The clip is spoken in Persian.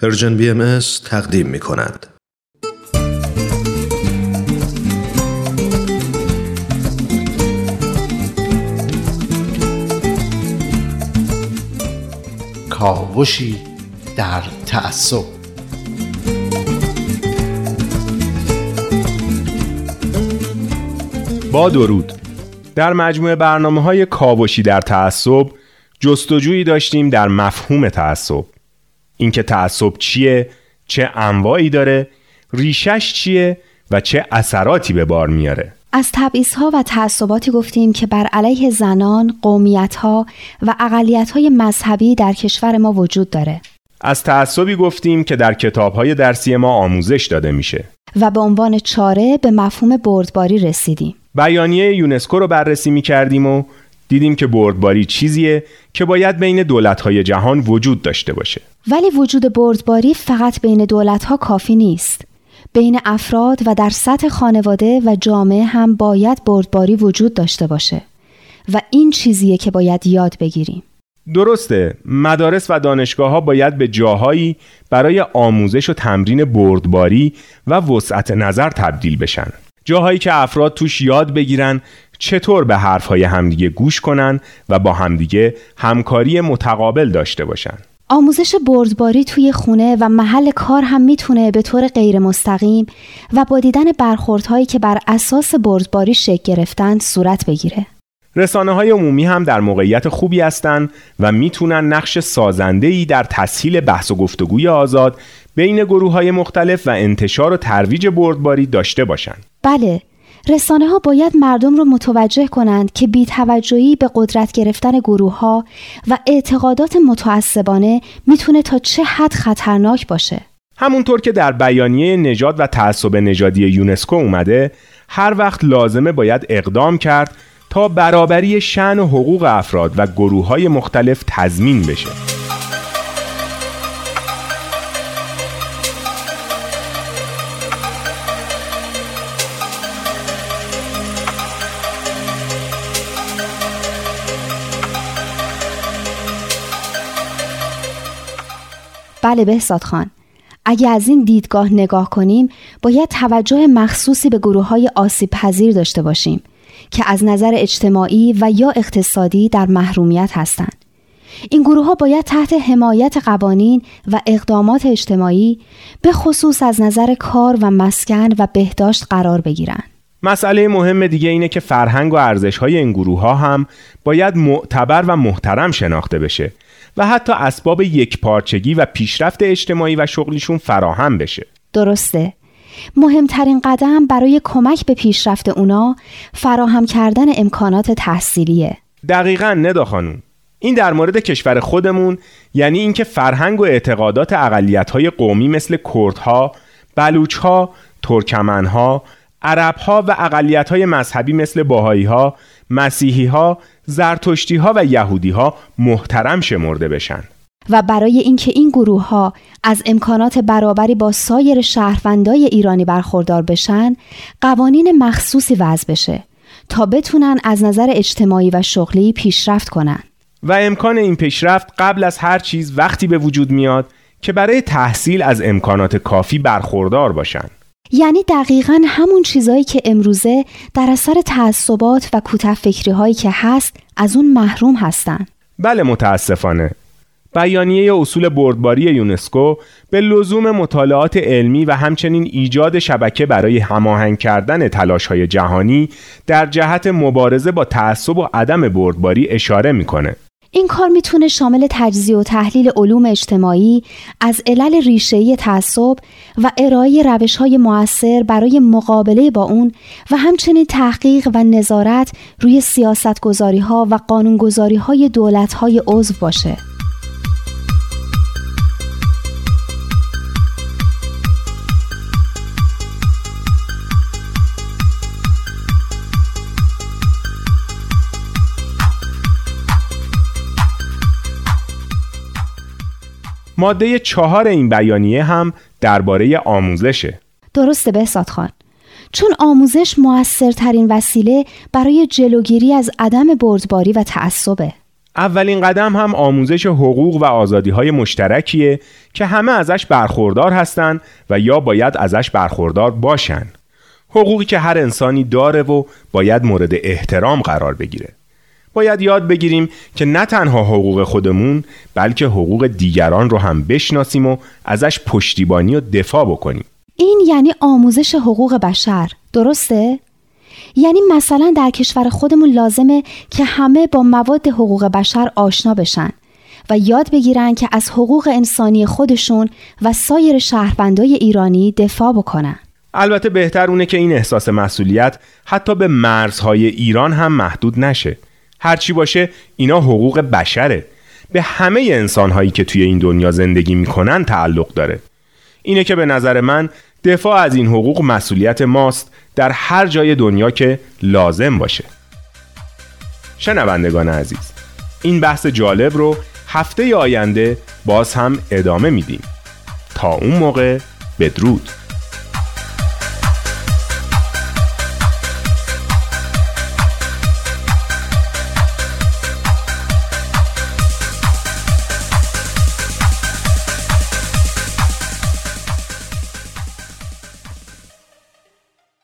پرژن بی ام تقدیم می کند. کاوشی در تعصب. با درود. در مجموعه برنامه های کاوشی در تعصب جستجویی داشتیم در مفهوم تعصب. اینکه تعصب چیه چه انواعی داره ریشش چیه و چه اثراتی به بار میاره از ها و تعصباتی گفتیم که بر علیه زنان، ها و های مذهبی در کشور ما وجود داره. از تعصبی گفتیم که در های درسی ما آموزش داده میشه. و به عنوان چاره به مفهوم بردباری رسیدیم. بیانیه یونسکو رو بررسی می کردیم و دیدیم که بردباری چیزیه که باید بین دولت‌های جهان وجود داشته باشه. ولی وجود بردباری فقط بین دولت‌ها کافی نیست. بین افراد و در سطح خانواده و جامعه هم باید بردباری وجود داشته باشه و این چیزیه که باید یاد بگیریم. درسته مدارس و دانشگاه ها باید به جاهایی برای آموزش و تمرین بردباری و وسعت نظر تبدیل بشن جاهایی که افراد توش یاد بگیرن چطور به حرفهای همدیگه گوش کنن و با همدیگه همکاری متقابل داشته باشن آموزش بردباری توی خونه و محل کار هم می‌تونه به طور غیر مستقیم و با دیدن برخوردهایی که بر اساس بردباری شکل گرفتن صورت بگیره. رسانه های عمومی هم در موقعیت خوبی هستند و می‌تونن نقش سازنده ای در تسهیل بحث و گفتگوی آزاد بین گروه های مختلف و انتشار و ترویج بردباری داشته باشند. بله، رسانه ها باید مردم رو متوجه کنند که بیتوجهی به قدرت گرفتن گروه ها و اعتقادات متعصبانه می‌تونه تا چه حد خطرناک باشه. همونطور که در بیانیه نجات و تعصب نژادی یونسکو اومده هر وقت لازمه باید اقدام کرد تا برابری شن و حقوق افراد و گروه های مختلف تضمین بشه. بله بهزاد خان اگه از این دیدگاه نگاه کنیم باید توجه مخصوصی به گروه های آسیب پذیر داشته باشیم که از نظر اجتماعی و یا اقتصادی در محرومیت هستند. این گروه ها باید تحت حمایت قوانین و اقدامات اجتماعی به خصوص از نظر کار و مسکن و بهداشت قرار بگیرند. مسئله مهم دیگه اینه که فرهنگ و ارزش های این گروه ها هم باید معتبر و محترم شناخته بشه و حتی اسباب یک پارچگی و پیشرفت اجتماعی و شغلیشون فراهم بشه. درسته. مهمترین قدم برای کمک به پیشرفت اونا فراهم کردن امکانات تحصیلیه. دقیقا ندا خانوم. این در مورد کشور خودمون یعنی اینکه فرهنگ و اعتقادات اقلیت‌های قومی مثل کردها، بلوچها، ترکمنها، عربها و اقلیت‌های مذهبی مثل باهاییها، مسیحیها، زرتشتیها و یهودیها محترم شمرده بشن. و برای اینکه این گروه ها از امکانات برابری با سایر شهروندای ایرانی برخوردار بشن قوانین مخصوصی وضع بشه تا بتونن از نظر اجتماعی و شغلی پیشرفت کنن و امکان این پیشرفت قبل از هر چیز وقتی به وجود میاد که برای تحصیل از امکانات کافی برخوردار باشن یعنی دقیقا همون چیزایی که امروزه در اثر تعصبات و کوتاه فکری هایی که هست از اون محروم هستن بله متاسفانه بیانیه اصول بردباری یونسکو به لزوم مطالعات علمی و همچنین ایجاد شبکه برای هماهنگ کردن های جهانی در جهت مبارزه با تعصب و عدم بردباری اشاره می‌کنه. این کار می‌تونه شامل تجزیه و تحلیل علوم اجتماعی از علل ریشه‌ای تعصب و ارائه روش های موثر برای مقابله با اون و همچنین تحقیق و نظارت روی سیاستگذاری ها و قانونگذاری های دولت های عضو باشه. ماده چهار این بیانیه هم درباره آموزشه درسته به خان چون آموزش موثرترین وسیله برای جلوگیری از عدم بردباری و تعصبه اولین قدم هم آموزش حقوق و آزادی های مشترکیه که همه ازش برخوردار هستند و یا باید ازش برخوردار باشن. حقوقی که هر انسانی داره و باید مورد احترام قرار بگیره. باید یاد بگیریم که نه تنها حقوق خودمون بلکه حقوق دیگران رو هم بشناسیم و ازش پشتیبانی و دفاع بکنیم. این یعنی آموزش حقوق بشر درسته؟ یعنی مثلا در کشور خودمون لازمه که همه با مواد حقوق بشر آشنا بشن و یاد بگیرن که از حقوق انسانی خودشون و سایر شهروندای ایرانی دفاع بکنن. البته بهتر اونه که این احساس مسئولیت حتی به مرزهای ایران هم محدود نشه. هرچی باشه اینا حقوق بشره. به همه انسانهایی که توی این دنیا زندگی می‌کنن تعلق داره. اینه که به نظر من دفاع از این حقوق مسئولیت ماست در هر جای دنیا که لازم باشه شنوندگان عزیز این بحث جالب رو هفته آینده باز هم ادامه میدیم تا اون موقع بدرود